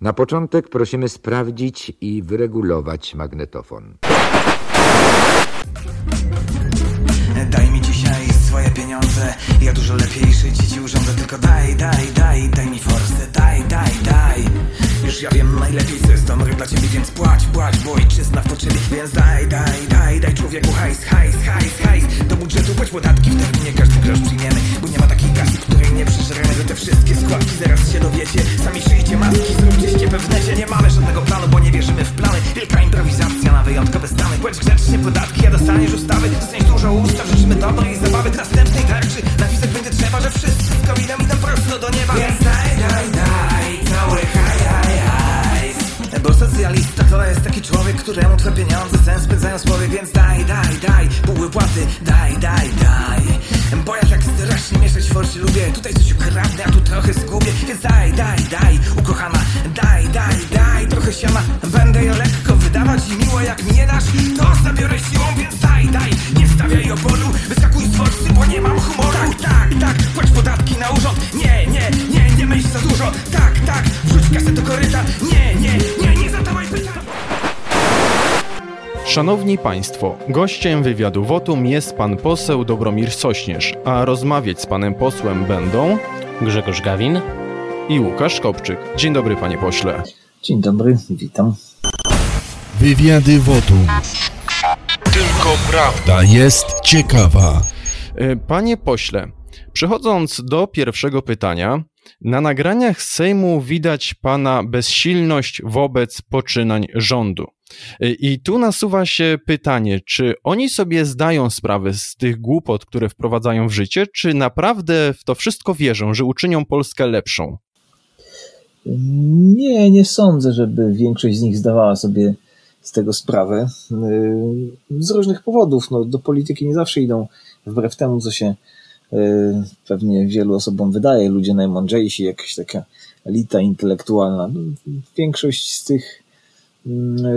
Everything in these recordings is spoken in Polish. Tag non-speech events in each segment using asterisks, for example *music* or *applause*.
Na początek prosimy sprawdzić i wyregulować magnetofon. Ja dużo lepiej życie ci urządzę Tylko daj, daj, daj, daj mi forsę Daj, daj, daj. Już ja wiem najlepiej co jest dobre dla ciebie Więc płać, płać, bo ojczyzna w potrzebie Więc daj, daj, daj, daj człowieku hajs, hajs, hajs, hajs. Do budżetu płać podatki w terminie każdy grosz przyjmiemy Bo nie ma takiej kasy, której nie przeżremy Że te wszystkie składki zaraz się dowiecie. Sami szyjcie maski, zróbcie ściepę w Nie mamy żadnego planu, bo nie wierzymy w plany. Wielka improwizacja na wyjątkowe stany Płać grzecznie podatki, a dostaniesz ustawy. Dostaniesz dużo ustaw, życzymy dobrej zabawy Następnej tarczy. Napisać będzie trzeba Że wszyscy z covidem idą prosto do nieba. Więc daj, daj, daj, cały haj, haj, haj. Bo socjalista to jest taki człowiek, któremu twoje pieniądze sens spędzają słowie Więc daj, daj, daj, pół płaty, daj, daj, daj. Bo ja forszy lubię Tutaj coś ukradnę, a tu trochę zgubię. Więc daj, daj, daj, ukochana Daj, daj, daj, trochę siana. Będę ją lekko wydawać i miło jak mi nie dasz To zabiorę siłą, więc daj, daj Nie stawiaj oporu, wyskakuj z forsy, bo nie mam humoru Tak, tak, tak, płać podatki na urząd. Nie, nie, nie, nie myśl za dużo. Tak, tak, wrzuć kasę do koryta. Nie, nie, nie, nie zadawaj pytań Szanowni Państwo, gościem wywiadu Wotum jest pan poseł Dobromir Sośnierz, a rozmawiać z panem posłem będą Grzegorz Gawin. i Łukasz Kopczyk. Dzień dobry panie pośle. Dzień dobry, witam. Wywiady Wotum. Tylko prawda jest ciekawa. E, Panie pośle, przechodząc do pierwszego pytania, na nagraniach z Sejmu widać pana bezsilność wobec poczynań rządu. E, I tu nasuwa się pytanie, czy oni sobie zdają sprawę z tych głupot, które wprowadzają w życie, czy naprawdę w to wszystko wierzą, że uczynią Polskę lepszą? Nie, nie sądzę, żeby większość z nich zdawała sobie z tego sprawę. Yy, Z różnych powodów. No, do polityki nie zawsze idą wbrew temu, co się yy, pewnie wielu osobom wydaje. Ludzie najmądrzejsi, jakaś taka elita intelektualna. No, Większość z tych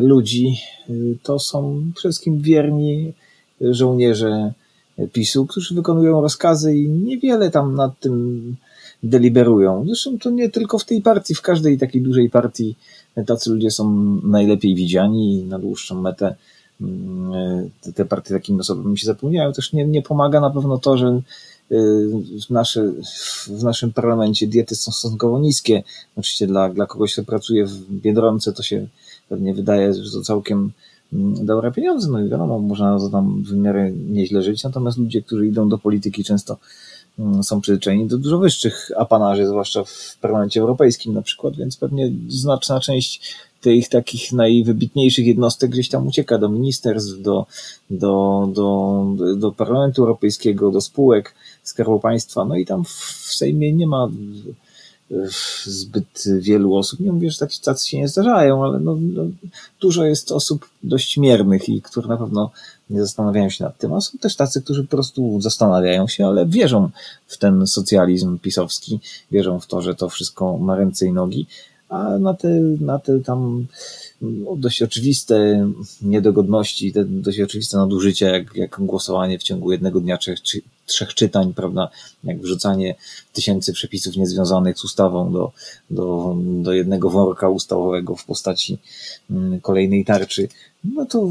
ludzi yy, to są przede wszystkim wierni żołnierze PiSu, którzy wykonują rozkazy i niewiele tam nad tym deliberują. Zresztą to nie tylko w tej partii, w każdej takiej dużej partii tacy ludzie są najlepiej widziani i na dłuższą metę mm, te, te partie takim osobom się zapełniają. Też nie, nie pomaga na pewno to, że y, w, nasze, w naszym parlamencie diety są stosunkowo niskie. Oczywiście dla, dla kogoś, kto pracuje w Biedronce, to się pewnie wydaje, że to całkiem mm, dobre pieniądze. No i wiadomo, można za tam w miarę nieźle żyć. Natomiast ludzie, którzy idą do polityki często mm, są przyzwyczajeni do dużo wyższych apanarzy, zwłaszcza w parlamencie europejskim na przykład, więc pewnie znaczna część tych takich najwybitniejszych jednostek gdzieś tam ucieka do ministerstw, do, do, do, do Parlamentu Europejskiego, do spółek Skarbu Państwa, no i tam w Sejmie nie ma zbyt wielu osób. Nie mówię, że tacy, tacy się nie zdarzają, ale no, no, dużo jest osób dość miernych i które na pewno nie zastanawiają się nad tym, a są też tacy, którzy po prostu zastanawiają się, ale wierzą w ten socjalizm pisowski, wierzą w to, że to wszystko ma ręce i nogi, a na te, na te tam dość oczywiste niedogodności, te dość oczywiste nadużycia, jak, jak głosowanie w ciągu jednego dnia trzech, czy, trzech czytań, prawda, jak wrzucanie tysięcy przepisów niezwiązanych z ustawą do, do, do jednego worka ustawowego w postaci mm, kolejnej tarczy, no to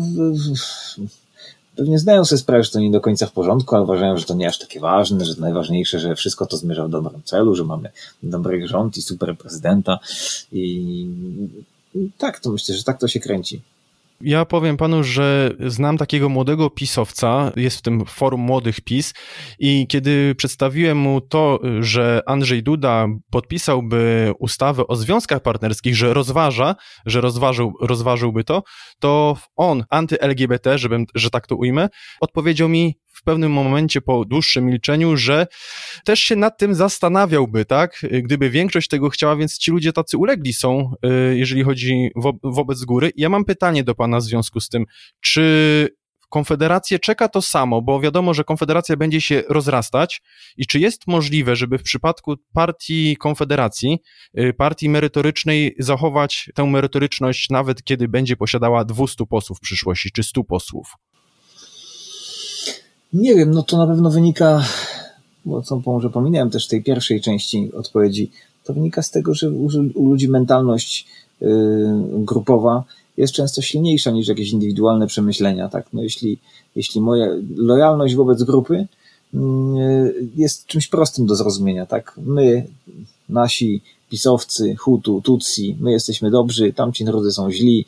pewnie zdają sobie sprawę, że to nie do końca w porządku, ale uważają, że to nie aż takie ważne, że najważniejsze, że wszystko to zmierza w dobrym celu, że mamy dobry rząd i super prezydenta i tak, to myślę, że tak to się kręci. Ja powiem panu, że znam takiego młodego pisowca, jest w tym forum młodych PiS i kiedy przedstawiłem mu to, że Andrzej Duda podpisałby ustawę o związkach partnerskich, że rozważa, że rozważył, rozważyłby to, to on, anty-LGBT, że tak to ujmę, odpowiedział mi w pewnym momencie po dłuższym milczeniu, że też się nad tym zastanawiałby, tak, gdyby większość tego chciała, więc ci ludzie tacy ulegli są, y, jeżeli chodzi wo wobec góry. Ja mam pytanie do pana w związku z tym, czy Konfederację czeka to samo, bo wiadomo, że Konfederacja będzie się rozrastać i czy jest możliwe, żeby w przypadku partii Konfederacji, y, partii merytorycznej zachować tę merytoryczność nawet kiedy będzie posiadała 200 posłów w przyszłości, czy 100 posłów? Nie wiem, no to na pewno wynika, bo co może pominąłem też w tej pierwszej części odpowiedzi, to wynika z tego, że u, ludzi mentalność y, grupowa jest często silniejsza niż jakieś indywidualne przemyślenia. Tak? No jeśli, jeśli moja lojalność wobec grupy mm, jest czymś prostym do zrozumienia, tak? My, nasi pisowcy, Hutu, Tutsi, my jesteśmy dobrzy, tamci narody są źli.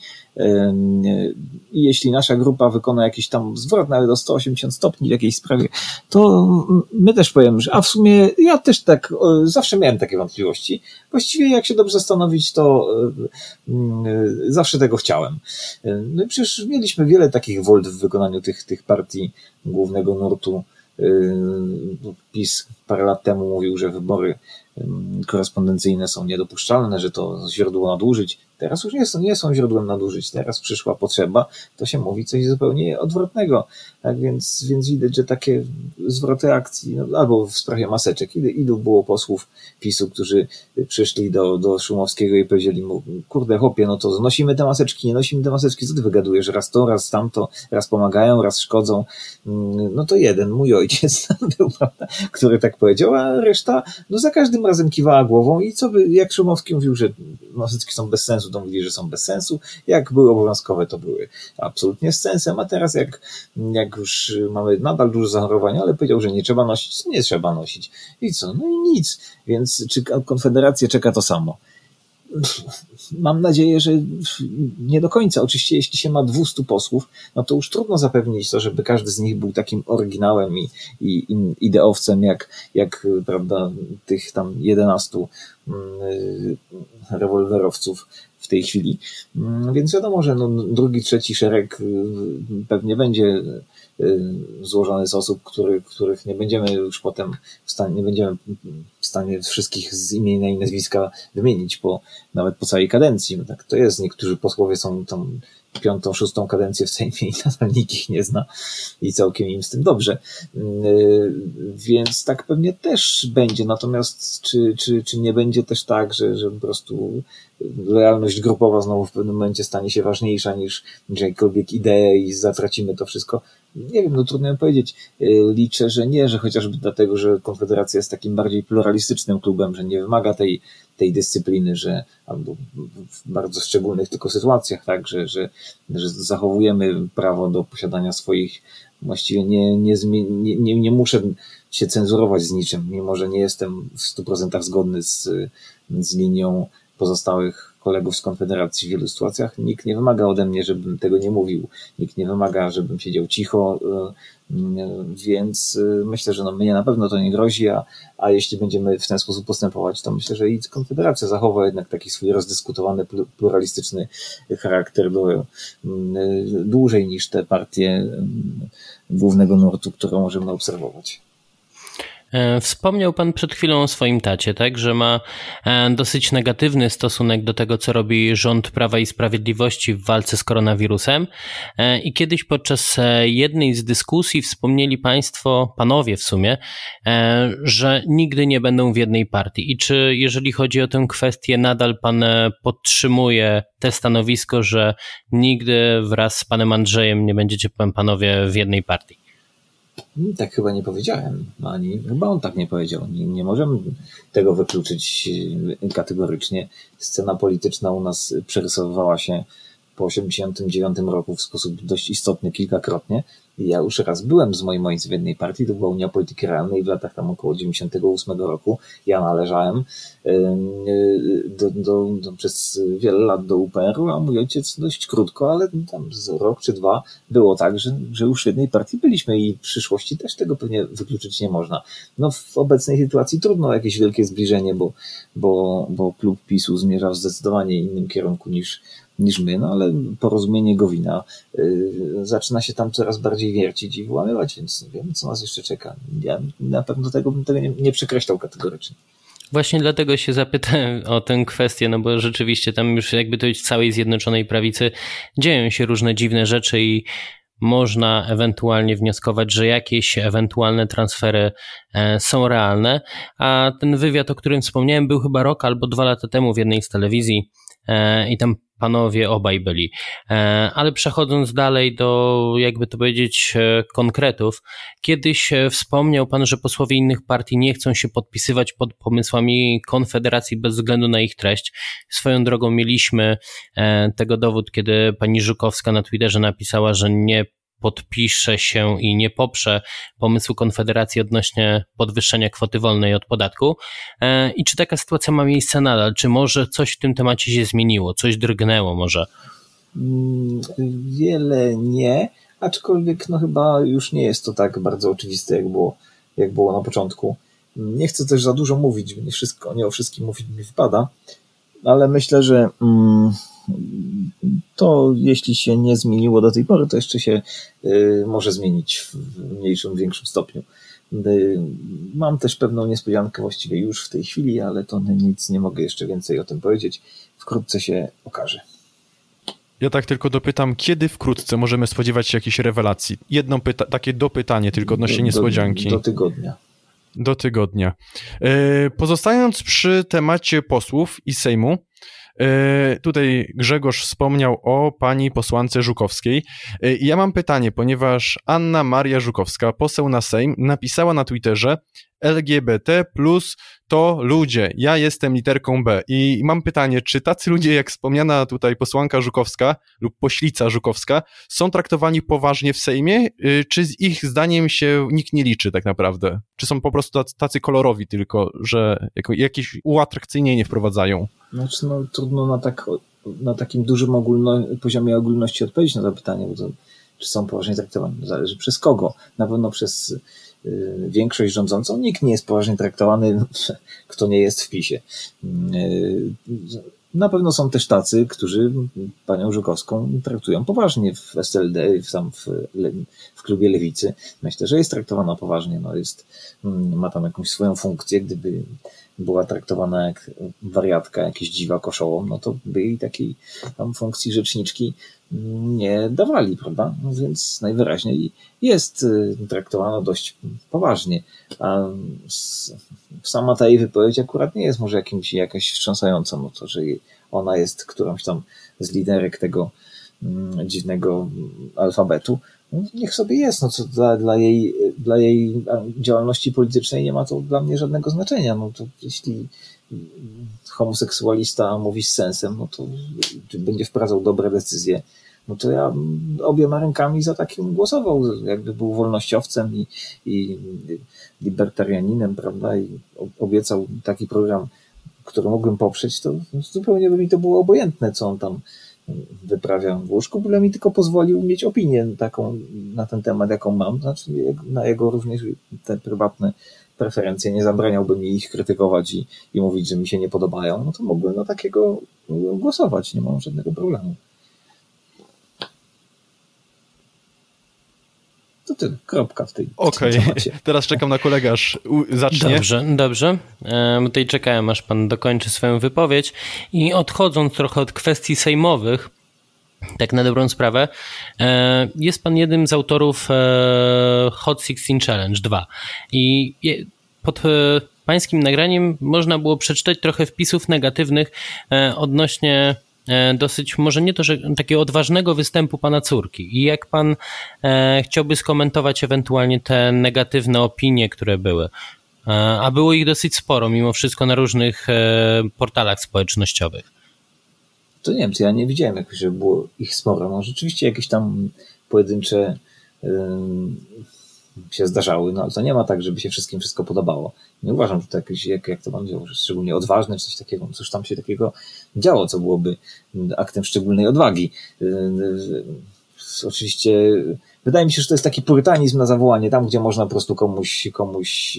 I jeśli nasza grupa wykona jakiś tam zwrot nawet o 180 stopni w jakiejś sprawie, to my też powiemy, że a w sumie ja też tak, zawsze miałem takie wątpliwości. Właściwie jak się dobrze zastanowić, to zawsze tego chciałem. No i przecież mieliśmy wiele takich wolt w wykonaniu tych, tych partii głównego nurtu. PiS parę lat temu mówił, że wybory korespondencyjne są niedopuszczalne, że to źródło nadużyć. Teraz już nie są, nie są źródłem nadużyć, teraz przyszła potrzeba, to się mówi coś zupełnie odwrotnego. Tak więc, więc widać, że takie zwroty akcji, no, albo w sprawie maseczek, ilu, było posłów PiSu, którzy przyszli do, do Szumowskiego i powiedzieli mu, kurde chłopie, no to nosimy te maseczki, nie nosimy te maseczki, co ty wygadujesz, raz to, raz tamto, raz pomagają, raz szkodzą. Mm, no to jeden, mój ojciec *laughs* był, prawda, który tak powiedział, a reszta, no za każdym razem kiwała głową i co by, jak Szumowski mówił, że maseczki są bez sensu, to mówili, że są bez sensu. Jak były obowiązkowe, to były absolutnie z sensem, a teraz jak, jak już mamy nadal dużo zachorowań, ale powiedział, że nie trzeba nosić, nie trzeba nosić. I co? No i nic. Więc czy Konfederację czeka to samo? Mam nadzieję, że nie do końca. Oczywiście, jeśli się ma 200 posłów, no to już trudno zapewnić to, żeby każdy z nich był takim oryginałem i, i, i ideowcem, jak, jak prawda, tych tam 11 mm, rewolwerowców w tej chwili. Mm, więc wiadomo, że no, drugi, trzeci szereg y, pewnie będzie złożony z osób, który, których nie będziemy już potem w stanie, nie będziemy w stanie wszystkich z imienia i nazwiska wymienić, po, nawet po całej kadencji. Tak to jest. Niektórzy posłowie są tam piątą, szóstą kadencję w Sejmie i *laughs* nadal nikt ich nie zna i całkiem im z tym dobrze. Yy, więc tak pewnie też będzie. Natomiast czy, czy, czy nie będzie też tak, że, że po prostu lojalność grupowa znowu w pewnym momencie stanie się ważniejsza niż jakiekolwiek idee i zatracimy to wszystko? Nie wiem, no trudno mi powiedzieć. Yy, liczę, że nie, że chociażby dlatego, że Konfederacja jest takim bardziej pluralistycznym klubem, że nie wymaga tej, tej dyscypliny, że albo w bardzo szczególnych tylko sytuacjach, tak, że, że, że zachowujemy prawo do posiadania swoich, właściwie nie, nie, nie, nie, nie muszę się cenzurować z niczym, mimo że nie jestem w 100% zgodny z, z linią pozostałych kolegów z Konfederacji w wielu sytuacjach. Nikt nie wymaga ode mnie, żebym tego nie mówił. Nikt nie wymaga, żebym siedział cicho, y, y, więc y, myślę, że no mnie na pewno to nie grozi, a, a jeśli będziemy w ten sposób postępować, to myślę, że i Konfederacja zachowa jednak taki swój rozdyskutowany, pluralistyczny charakter do, dłużej niż te partie głównego nurtu, które możemy obserwować. E, wspomniał Pan przed chwilą o swoim tacie, tak, że ma e, dosyć negatywny stosunek do tego, co robi rząd Prawa i Sprawiedliwości w walce z koronawirusem. E, I kiedyś podczas jednej z dyskusji wspomnieli Państwo, panowie w sumie, że nigdy nie będą w jednej partii. I czy, jeżeli chodzi o tę kwestię, nadal Pan podtrzymuje te stanowisko, że nigdy wraz z Panem Andrzejem nie będziecie Panowie w jednej partii? Hmm, tak chyba nie powiedziałem, ani chyba on tak nie powiedział. Nie, nie możemy tego wykluczyć e, kategorycznie. Scena polityczna u nas przerysowywała się po 1989 roku w sposób dość istotny kilkakrotnie. Ja już raz byłem z moim ojcem w jednej partii, to była Unia Polityki Realnej w latach tam około 98 roku. Ja należałem do, do, do, przez wiele lat do UPR-u, a mój ojciec dość krótko, ale tam z rok czy dwa było tak, że, że już w jednej partii byliśmy i w przyszłości też tego pewnie wykluczyć nie można. No w obecnej sytuacji trudno jakieś wielkie zbliżenie, bo, bo, bo klub PiSu zmierza w zdecydowanie innym kierunku niż, niż my, no ale porozumienie Gowina y, zaczyna się tam coraz bardziej wiercić i wyłamywać, więc nie wiem, co nas jeszcze czeka. Ja na pewno tego bym tego nie, nie przekreślał kategorycznie. Właśnie dlatego się zapytałem o tę kwestię, no bo rzeczywiście tam już jakby to w całej Zjednoczonej Prawicy dzieją się różne dziwne rzeczy i można ewentualnie wnioskować, że jakieś ewentualne transfery e, są realne. A ten wywiad, o którym wspomniałem, był chyba rok albo dwa lata temu w jednej z telewizji i tam panowie obaj byli. E, ale przechodząc dalej do, jakby to powiedzieć, e, konkretów, kiedyś e, wspomniał pan, że posłowie innych partii nie chcą się podpisywać pod pomysłami Konfederacji bez względu na ich treść. Swoją drogą mieliśmy tego dowód, kiedy pani Żukowska na Twitterze napisała, że nie podpisze się i nie poprze pomysłu Konfederacji odnośnie podwyższenia kwoty wolnej od podatku. E, I czy taka sytuacja ma miejsce nadal? Czy może coś w tym temacie się zmieniło? Coś drgnęło może? Mm, wiele nie, aczkolwiek no chyba już nie jest to tak bardzo oczywiste, jak było, jak było na początku. Nie chcę też za dużo mówić, nie, wszystko, nie o wszystkim mówić mi wypada, ale myślę, że mm, to jeśli się nie zmieniło do tej pory, to jeszcze się y, może zmienić w mniejszym, większym stopniu. Y, mam też pewną niespodziankę właściwie już w tej chwili, ale to nic nie mogę jeszcze więcej o tym powiedzieć. Wkrótce się okaże. Ja tak tylko dopytam, kiedy wkrótce możemy spodziewać się jakiejś rewelacji? Jedno pyta takie dopytanie tylko odnośnie do, niespodzianki. Do, do tygodnia. Do tygodnia. Y, pozostając przy temacie posłów i Sejmu, tutaj Grzegorz wspomniał o pani posłance Żukowskiej. E, ja mam pytanie, ponieważ Anna Maria Żukowska, poseł na Sejm, napisała na Twitterze LGBT plus to ludzie. Ja jestem literką B. I mam pytanie, czy tacy ludzie, jak wspomniana tutaj posłanka Żukowska lub poślica Żukowska, są traktowani poważnie w Sejmie, y, czy z ich zdaniem się nikt nie liczy tak naprawdę? Czy są po prostu tacy kolorowi tylko, że jakieś uatrakcyjnienie wprowadzają? Znaczy, no trudno na, tak, na takim dużym ogólno, poziomie ogólności odpowiedzieć na to pytanie, bo to, czy są poważnie traktowani. Zależy przez kogo. Na pewno przez większość rządzącą nikt nie jest poważnie traktowany, *laughs* kto nie jest w PiSie. Y, na pewno są też tacy, którzy panią Żukowską traktują poważnie w SLD, tam w, w klubie Lewicy. Myślę, że jest traktowana poważnie. No jest, mm, ma tam jakąś swoją funkcję. Gdyby była traktowana jak wariatka, jakiś dziwa koszołom, no to by jej takiej tam funkcji rzeczniczki nie dawali, prawda? Więc najwyraźniej jest y, traktowana dość poważnie. A sama ta jej wypowiedź akurat nie jest może jakimś, jakaś wstrząsająca, no to, że ona jest którąś tam z liderek tego mm, dziwnego alfabetu, niech sobie jest, no co dla, dla, jej, dla jej działalności politycznej nie ma to dla mnie żadnego znaczenia. No to jeśli homoseksualista mówi z sensem, no to będzie wprowadzał dobre decyzje, no to ja obiema rękami za takim głosował, jakby był wolnościowcem i, i libertarianinem, prawda, i obiecał taki program, który mógłbym poprzeć, to zupełnie by mi to było obojętne, co on tam wyprawia w łóżku, byle mi tylko pozwolił mieć opinię taką na ten temat, jaką mam, znaczy na jego również te prywatne preferencje, nie zabraniałby mi ich krytykować i, i mówić, że mi się nie podobają, no to mógłbym na takiego głosować, nie mam żadnego problemu. To tyle, kropka w tej Okej, okay. *laughs* teraz czekam na kolegę, aż zacznie. Dobrze, dobrze. E, tutaj czekałem, aż pan dokończy swoją wypowiedź i odchodząc trochę od kwestii sejmowych, tak na dobrą sprawę, e, jest pan jednym z autorów e, Hot 16 Challenge 2 i pod pańskim nagraniem można było przeczytać trochę wpisów negatywnych odnośnie E, dosyć, może nie to, że takiego odważnego występu pana córki. I jak pan e, chciałby skomentować ewentualnie te negatywne opinie, które były? E, a było ich dosyć sporo, mimo wszystko na różnych e, portalach społecznościowych. To nie wiem, to ja nie widziałem jakoś, że było ich sporo. No rzeczywiście jakieś tam pojedyncze się zdarzały, no ale to nie ma tak, żeby się wszystkim wszystko podobało. Nie uważam, że to jakieś, jak, jak to pan wziął, szczególnie odważne czy coś takiego, coś tam się takiego działo, co byłoby aktem szczególnej odwagi. Yy, yy, oczywiście wydaje mi się, że to jest taki purytanizm na zawołanie, tam gdzie można po prostu komuś, komuś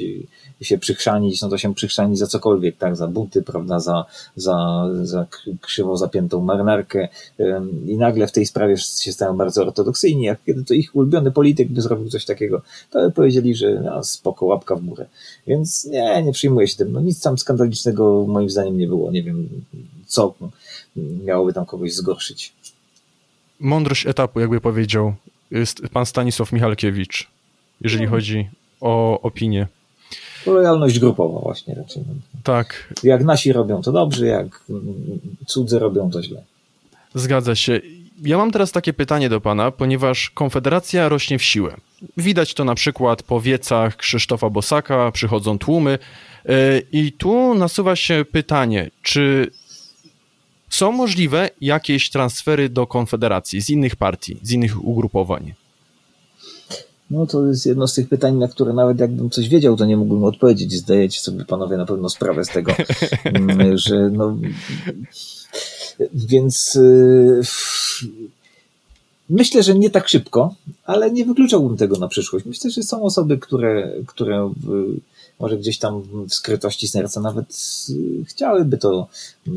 się przychrzanić, no to się przychrzani za cokolwiek, tak, za buty, prawda, za, za, za krzywo zapiętą marynarkę i nagle w tej sprawie się stają bardzo ortodoksyjni, a kiedy to ich ulubiony polityk by zrobił coś takiego, to by powiedzieli, że no, spoko, łapka w górę. Więc nie, nie przyjmuję się tym, no nic tam skandalicznego moim zdaniem nie było, nie wiem, co miałoby tam kogoś zgorszyć. Mądrość etapu, jakby powiedział pan Stanisław Michalkiewicz, jeżeli no. chodzi o opinię. Lojalność grupowa właśnie raczej. Tak. Jak nasi robią to dobrze, jak cudzy robią to źle. Zgadza się. Ja mam teraz takie pytanie do pana, ponieważ Konfederacja rośnie w siłę. Widać to na przykład po wiecach Krzysztofa Bosaka, przychodzą tłumy. E, I tu nasuwa się pytanie, czy są możliwe jakieś transfery do Konfederacji z innych partii, z innych ugrupowań? No to jest jedno z tych pytań, na które nawet jakbym coś wiedział, to nie mógłbym odpowiedzieć. Zdajecie sobie panowie na pewno sprawę z tego, *laughs* mm, że no. Więc y, myślę, że nie tak szybko, ale nie wykluczałbym tego na przyszłość. Myślę, że są osoby, które, które może gdzieś tam w skrytości serca nawet y, chciałyby to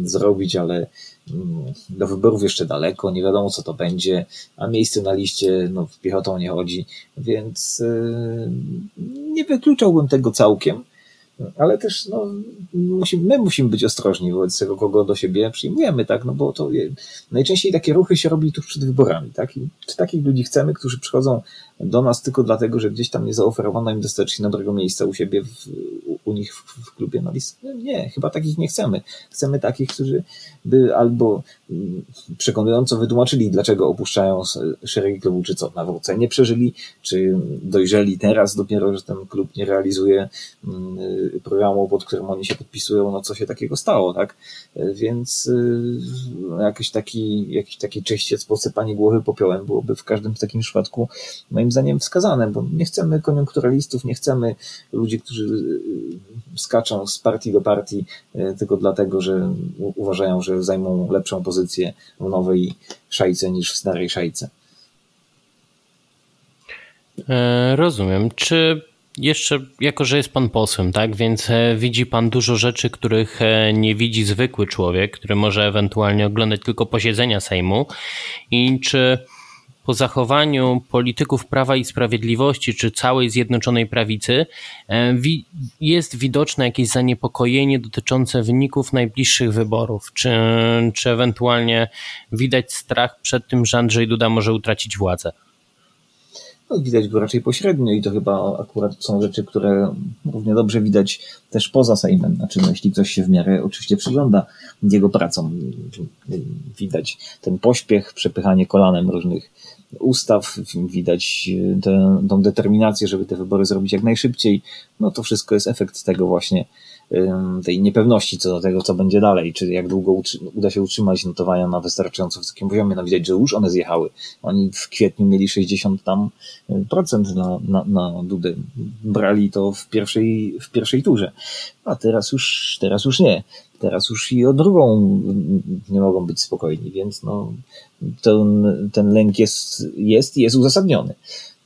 zrobić, ale mm, do wyborów jeszcze daleko, nie wiadomo co to będzie, a miejsce na liście no, piechotą nie chodzi, więc y, nie wykluczałbym tego całkiem ale też no, musimy, my musimy być ostrożni wobec tego, kogo do siebie przyjmujemy, tak, no bo to najczęściej takie ruchy się robi tuż przed wyborami, tak, i czy takich ludzi chcemy, którzy przychodzą do nas tylko dlatego, że gdzieś tam nie zaoferowano im dostatecznie dobrego miejsca u siebie, w, u nich w, w klubie? No nie, chyba takich nie chcemy. Chcemy takich, którzy by albo mm, przekonująco wytłumaczyli, dlaczego opuszczają szeregi klubu, czy co, nawrócenie przeżyli, czy dojrzeli teraz dopiero, że ten klub nie realizuje mm, programu, pod którym oni się podpisują, no co się takiego stało, tak? Więc y, jakiś taki, jakiś taki czyściec, posypanie głowy popiołem byłoby w każdym takim przypadku moim zdaniem wskazane, bo nie chcemy koniunkturalistów, nie chcemy ludzi, którzy y, skaczą z partii do partii y, tylko dlatego, że uważają, że zajmą lepszą pozycję w nowej szajce niż w starej szajce. E, rozumiem. Czy jeszcze, jako że jest pan posłem, tak, więc e, widzi pan dużo rzeczy, których e, nie widzi zwykły człowiek, który może ewentualnie oglądać tylko posiedzenia Sejmu. I czy po zachowaniu polityków Prawa i Sprawiedliwości czy całej Zjednoczonej Prawicy e, jest widoczne jakieś zaniepokojenie dotyczące wyników najbliższych wyborów? Czy, czy ewentualnie widać strach przed tym, że Andrzej Duda może utracić władzę? No, widać go raczej pośrednio i to chyba akurat są rzeczy, które równie dobrze widać też poza Sejmem. Znaczy, no, jeśli ktoś się w miarę oczywiście przygląda jego pracom, widać ten pośpiech, przepychanie kolanem różnych ustaw, widać tę, tą determinację, żeby te wybory zrobić jak najszybciej. No to wszystko jest efekt tego właśnie tej niepewności co do tego, co będzie dalej, czy jak długo uda się utrzymać notowania na wystarczająco wysokim poziomie. No widać, że już one zjechały. Oni w kwietniu mieli 60 tam procent na, na, na Dudę. Brali to w pierwszej, w pierwszej turze. A teraz już, teraz już nie. Teraz już i o drugą nie mogą być spokojni, więc no, ten, ten lęk jest, jest i jest uzasadniony.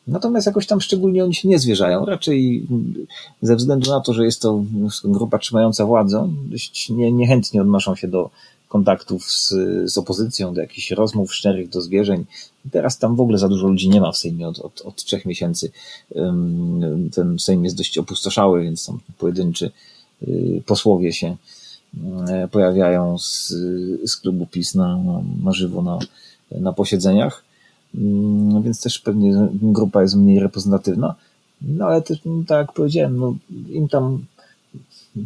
Natomiast jakoś tam szczególnie oni się nie zwierzają. Raczej ze względu na to, że jest to grupa trzymająca władzę, dość nie, niechętnie odnoszą się do kontaktów z, z opozycją, do jakichś rozmów szczerych, do zwierzeń. Teraz tam w ogóle za dużo ludzi nie ma w Sejmie od, od, od trzech miesięcy. Ten Sejm jest dość opustoszały, więc tam pojedynczy y, posłowie się y, pojawiają z, z klubu PiS na, na żywo na, na posiedzeniach. Mm, więc też pewnie grupa jest mniej reprezentatywna. No ale też, no, tak jak powiedziałem, no, im tam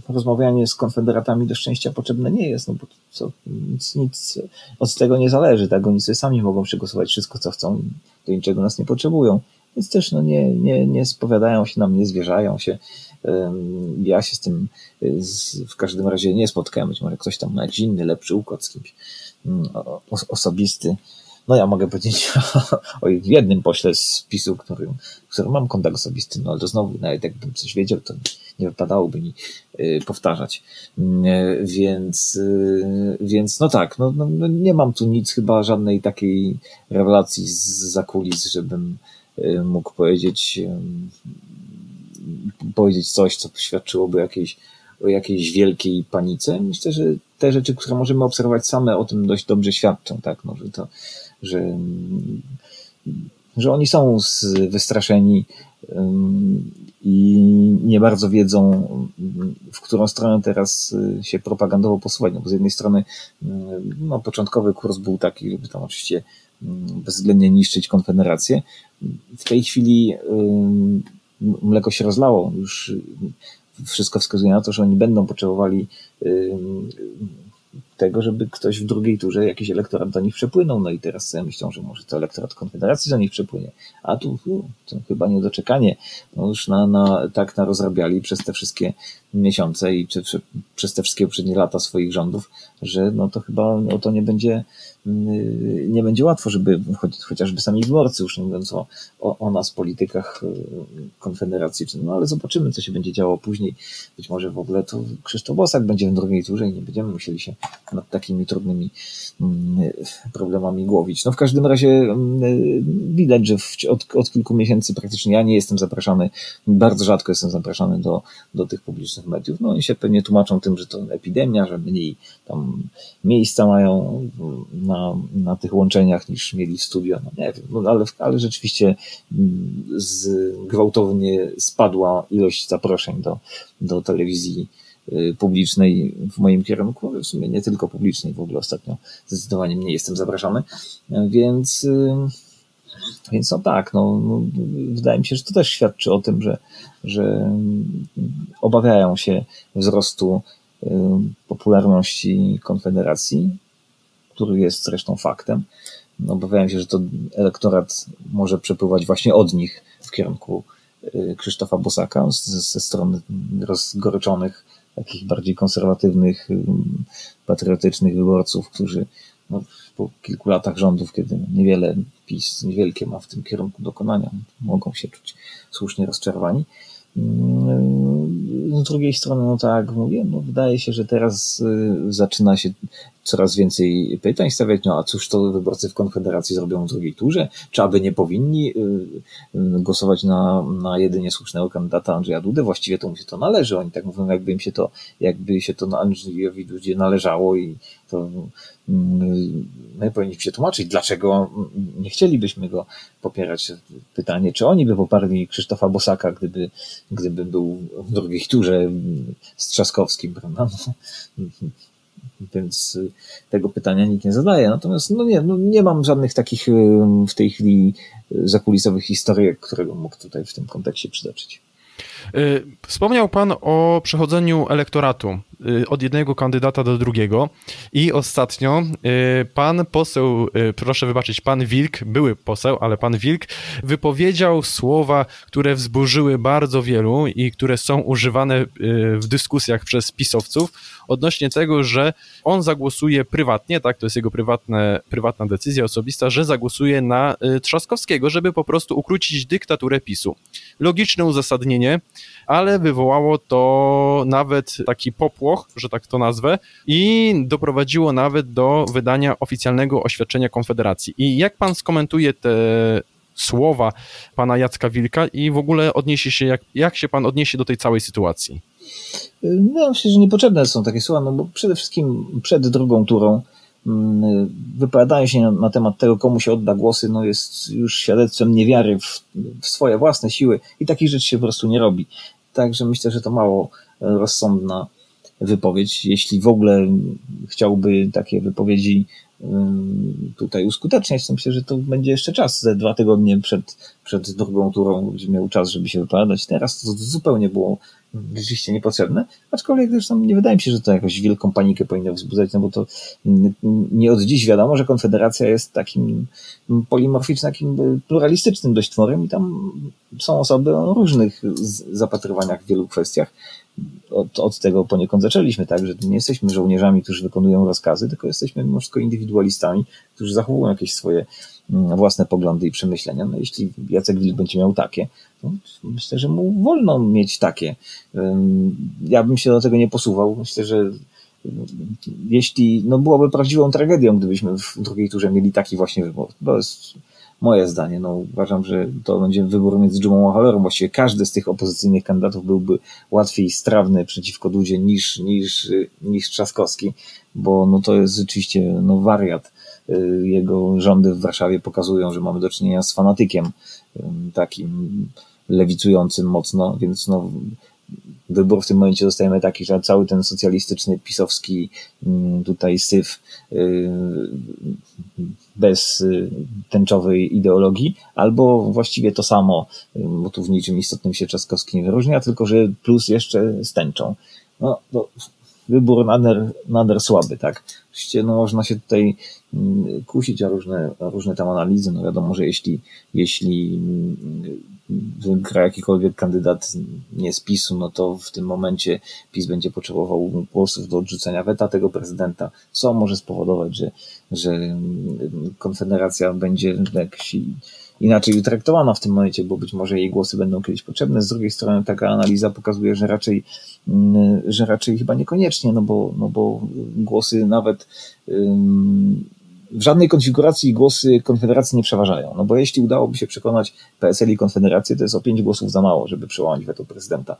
rozmawianie z konfederatami do szczęścia potrzebne nie jest, no bo co, nic, nic od tego nie zależy, tak? Oni sobie sami mogą przegłosować wszystko, co chcą, do niczego nas nie potrzebują. Więc też no, nie, nie, nie spowiadają się nam, nie zwierzają się. Ja się z tym w każdym razie nie spotkałem. Być może ktoś tam ma inny, lepszy układ z kimś mm, osobisty no ja mogę powiedzieć *laughs* o, jednym pośle z PiSu, którym, którym mam kontakt osobisty, no ale to znowu, nawet jakbym coś wiedział, to nie wypadałoby mi y, powtarzać. Y, więc, y, więc no tak, no, no, no, nie mam tu nic, chyba żadnej takiej rewelacji z zakulis, żebym mógł powiedzieć, powiedzieć coś, co świadczyłoby jakiejś, o jakiejś wielkiej panice. Myślę, że te rzeczy, które możemy obserwować same, o tym dość dobrze świadczą, tak, no, że to że, że oni są wystraszeni i nie bardzo wiedzą, w którą stronę teraz się propagandowo posuwać. No bo z jednej strony no, początkowy kurs był taki, żeby tam oczywiście bezwzględnie niszczyć Konfederację. W tej chwili mleko się rozlało. Już wszystko wskazuje na to, że oni będą potrzebowali tego, żeby ktoś w drugiej turze jakiś elektorat do nich przepłynął. No i teraz sobie myślą, że może to elektorat Konfederacji do nich przepłynie. A tu to chyba niedoczekanie. No już na, na, tak narozrabiali przez te wszystkie miesiące i czy, czy, przez te wszystkie poprzednie lata swoich rządów, że no to chyba o to nie będzie Y, nie będzie łatwo, żeby chociażby sami wyborcy, już nie mówiąc o, o, o nas, politykach y, Konfederacji, no ale zobaczymy, co się będzie działo później. Być może w ogóle to Krzysztof Bosak będzie w drugiej turze i nie będziemy musieli się nad takimi trudnymi mm, problemami głowić. No w każdym razie mm, widać, że od, od kilku miesięcy praktycznie ja nie jestem zapraszany, bardzo rzadko jestem zapraszany do, do tych publicznych mediów. No oni się pewnie tłumaczą tym, że to epidemia, że mniej tam miejsca mają na na, na tych łączeniach niż mieli w studio. No nie wiem, no ale, ale rzeczywiście mm, z, gwałtownie spadła ilość zaproszeń do, do telewizji publicznej w moim kierunku, w sumie nie tylko publicznej, w ogóle ostatnio zdecydowanie mniej jestem zapraszany, więc, y, więc no tak, no, no, wydaje mi się, że to też świadczy o tym, że, że obawiają się wzrostu y, popularności Konfederacji, który jest zresztą faktem. No, obawiałem się, że to elektorat może przepływać właśnie od nich w kierunku y, Krzysztofa Bosaka ze strony rozgoryczonych, takich bardziej konserwatywnych, patriotycznych wyborców, którzy no, po kilku latach rządów, kiedy niewiele PiS, niewielkie ma w tym kierunku dokonania, mogą się czuć słusznie rozczarowani. Z drugiej strony, no tak jak mówię, no wydaje się, że teraz y, zaczyna się coraz więcej pytań stawiać, no a cóż to wyborcy w Konfederacji zrobią w drugiej turze? Czy aby nie powinni y, y, głosować na, na jedynie słusznego kandydata Andrzeja Dudę? Właściwie to mu się to należy. Oni tak mówią, jakby im się to, jakby się to Andrzejowi Dudzie należało i to mm, my powinniśmy się tłumaczyć, dlaczego nie chcielibyśmy go popierać. Pytanie, czy oni by poparli Krzysztofa Bosaka, gdyby, gdyby był w drugiej turze z Trzaskowskim, prawda? Więc tego pytania nikt nie zadaje. Natomiast no nie, no nie mam żadnych takich w tej chwili zakulisowych historii, którego mógł tutaj w tym kontekście przytoczyć. Y, wspomniał Pan o przechodzeniu elektoratu y, od jednego kandydata do drugiego i ostatnio y, pan poseł, proszę wybaczyć, pan Wilk, były poseł, ale pan Wilk wypowiedział słowa, które wzburzyły bardzo wielu i które są używane w dyskusjach przez pisowców odnośnie tego, że on zagłosuje prywatnie, tak, to jest jego prywatne, prywatna decyzja osobista, że zagłosuje na Trzaskowskiego, żeby po prostu ukrócić dyktaturę PiSu. Logiczne uzasadnienie, ale wywołało to nawet taki popłoch, że tak to nazwę, i doprowadziło nawet do wydania oficjalnego oświadczenia Konfederacji. I jak pan skomentuje te słowa pana Jacka Wilka i w ogóle odniesie się, jak, jak się pan odniesie do tej całej sytuacji? No, myślę, że niepotrzebne są takie słowa, no bo przede wszystkim przed drugą turą wypowiadanie się na, na, temat tego, komu się odda głosy, no jest już świadectwem niewiary w, w swoje własne siły i takich rzeczy się po prostu nie robi. Także myślę, że to mało rozsądna wypowiedź. Jeśli w ogóle chciałby takie wypowiedzi tutaj uskuteczniać, myślę, że to będzie jeszcze czas, ze dwa tygodnie przed, przed drugą turą będzie miał czas, żeby się wypowiadać. Teraz to zupełnie było rzeczywiście niepotrzebne, aczkolwiek zresztą nie wydaje mi się, że to jakąś wielką panikę powinno wzbudzać, no bo to nie od dziś wiadomo, że Konfederacja jest takim polimorficznym, takim pluralistycznym dość tworem i tam są osoby o różnych zapatrywaniach w wielu kwestiach. Od, od tego poniekąd zaczęliśmy, tak, że nie jesteśmy żołnierzami, którzy wykonują rozkazy, tylko jesteśmy mimo wszystko indywidualistami, którzy zachowują jakieś swoje Mm, własne poglądy i przemyślenia. No jeśli Jacek Wilk będzie miał takie, to myślę, że mu wolno mieć takie. Ja bym się do tego nie posuwał. Myślę, że jeśli, no byłoby prawdziwą tragedią, gdybyśmy w drugiej turze mieli taki właśnie wybór. To jest moje zdanie. No, uważam, że to będzie wybór między Dżumą a Hallerą. Właściwie każdy z tych opozycyjnych kandydatów byłby łatwiej strawny przeciwko Dudzie niż, niż, niż Trzaskowski, bo no to jest rzeczywiście no, wariat Y, jego rządy w Warszawie pokazują, że mamy do czynienia z fanatykiem y, takim lewicującym mocno, więc no, wybór w tym momencie dostajemy taki, że cały ten socjalistyczny, pisowski y, tutaj syf bez y, tęczowej ideologii, albo właściwie to samo, y, bo tu w niczym istotnym się Trzaskowski nie wyróżnia, tylko że plus jeszcze z tęczą. No, no wybór nader, nader słaby, tak. Oczywiście no, można się tutaj mm, kusić o różne, o różne tam analizy. No wiadomo, że jeśli, jeśli mm, wygra jakikolwiek kandydat nie z PiSu, no to w tym momencie PiS będzie potrzebował głosów do odrzucenia weta tego prezydenta, co może spowodować, że, że mm, Konfederacja będzie jakiś inaczej traktowana w tym momencie, bo być może jej głosy będą kiedyś potrzebne. Z drugiej strony taka analiza pokazuje, że raczej, mm, że raczej chyba niekoniecznie, no bo, no bo głosy nawet w żadnej konfiguracji głosy Konfederacji nie przeważają. No bo jeśli udałoby się przekonać PSL i Konfederację, to jest o pięć głosów za mało, żeby przełamać weto prezydenta.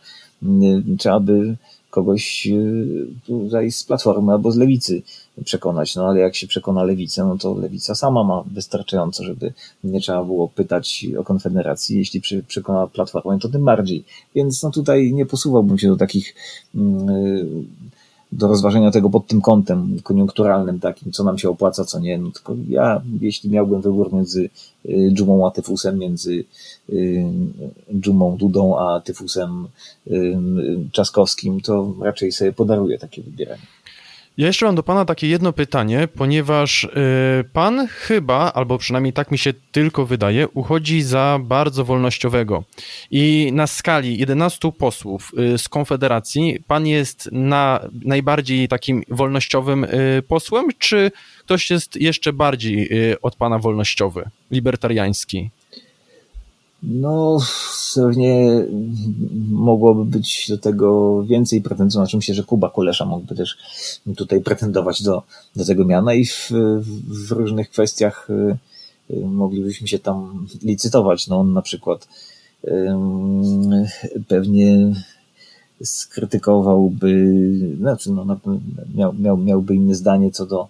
Trzeba by kogoś y, tutaj z Platformy albo z Lewicy przekonać. No ale jak się przekona Lewicę, no to Lewica sama ma wystarczająco, żeby nie trzeba było pytać o Konfederacji. Jeśli przekona Platformę, to tym bardziej. Więc no tutaj nie posuwałbym się do takich y, do rozważenia tego pod tym kątem koniunkturalnym takim, co nam się opłaca, co nie. No tylko ja, jeśli miałbym wybór między y, Dżumą a Tyfusem, między y, Dżumą Dudą a Tyfusem y, Czaskowskim, to raczej sobie podaruję takie wybieranie. Ja jeszcze mam do Pana takie jedno pytanie, ponieważ y, Pan chyba, albo przynajmniej tak mi się tylko wydaje, uchodzi za bardzo wolnościowego. I na skali 11 posłów y, z Konfederacji, Pan jest na najbardziej takim wolnościowym y, posłem, czy ktoś jest jeszcze bardziej od Pana wolnościowy, libertariański? No, pewnie mogłoby być do tego więcej pretensji. Znaczy myślę, że Kuba Kulesza mógłby też tutaj pretendować do, do tego miana i w, w różnych kwestiach y, y, moglibyśmy się tam licytować. No on na przykład pewnie skrytykowałby, znaczy no, miał, miał, miałby inne zdanie co do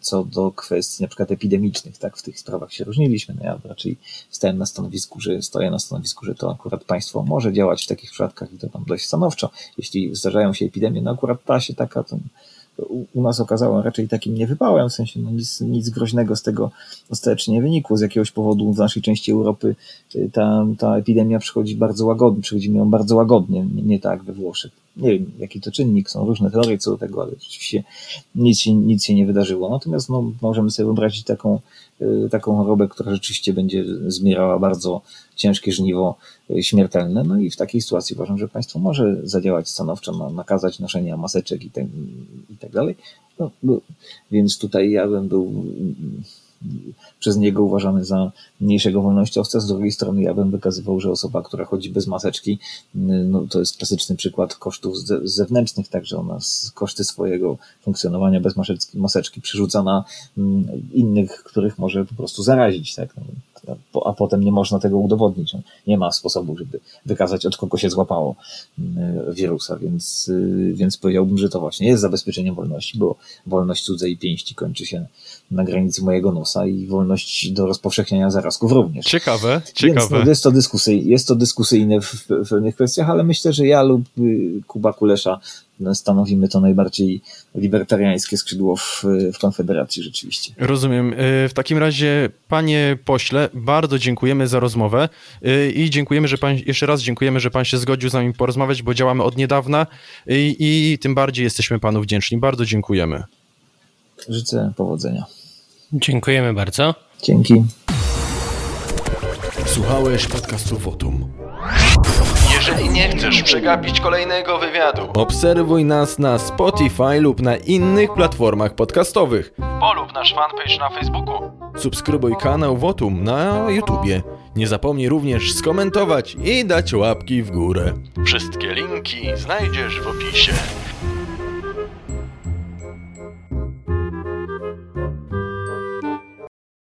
co do kwestii na przykład epidemicznych, tak, w tych sprawach się różniliśmy. No ja raczej stałem na stanowisku, że stoję na stanowisku, że to akurat państwo może działać w takich przypadkach i to tam dość stanowczo. Jeśli zdarzają się epidemie, no akurat ta się taka, to u nas okazało raczej takim niewypałem, w sensie no nic, nic groźnego z tego ostatecznie nie wynikło. Z jakiegoś powodu w naszej części Europy y, ta, ta epidemia przychodzi bardzo łagodnie, przychodzi ją bardzo łagodnie, nie, nie tak we Włoszech nie wiem, jaki to czynnik, są różne teorie co do tego, ale rzeczywiście nic się, nic się nie wydarzyło. Natomiast no, możemy sobie wyobrazić taką, y, taką chorobę, która rzeczywiście będzie zmierała bardzo ciężkie żniwo y, śmiertelne. No i w takiej sytuacji uważam, że państwo może zadziałać stanowczo, na, nakazać noszenia maseczek i tak, i tak dalej. No, więc tutaj ja bym był przez niego uważany za mniejszego wolnościowca. Z drugiej strony ja bym wykazywał, że osoba, która chodzi bez maseczki, no to jest klasyczny przykład kosztów zewnętrznych, także ona koszty swojego funkcjonowania bez maseczki, maseczki przerzuca na mm, innych, których może po prostu zarazić. Tak? A potem nie można tego udowodnić. Nie ma sposobu, żeby wykazać, od kogo się złapało mm, wirusa, więc, y, więc powiedziałbym, że to właśnie jest zabezpieczeniem wolności, bo wolność cudzej pięści kończy się na granicy mojego nosa i wolność do rozpowszechniania zarazków również. Ciekawe, ciekawe. Więc, no, jest, to dyskusy, jest to dyskusyjne w, w pewnych kwestiach, ale myślę, że ja lub y, Kuba Kulesza stanowimy to najbardziej libertariańskie skrzydło w, w Konfederacji rzeczywiście. Rozumiem. Y, w takim razie, panie pośle, bardzo dziękujemy za rozmowę y, i dziękujemy, że pan, jeszcze raz dziękujemy, że pan się zgodził z nami porozmawiać, bo działamy od niedawna i, i tym bardziej jesteśmy panu wdzięczni. Bardzo dziękujemy. Życzę powodzenia. Dziękujemy bardzo. Dzięki. Słuchałeś podcastu Wotum. Nie chcesz przegapić kolejnego wywiadu, obserwuj nas na Spotify lub na innych platformach podcastowych. Polub nasz fanpage na Facebooku. Subskrybuj kanał Wotum na YouTubie. Nie zapomnij również skomentować i dać łapki w górę. Wszystkie linki znajdziesz w opisie.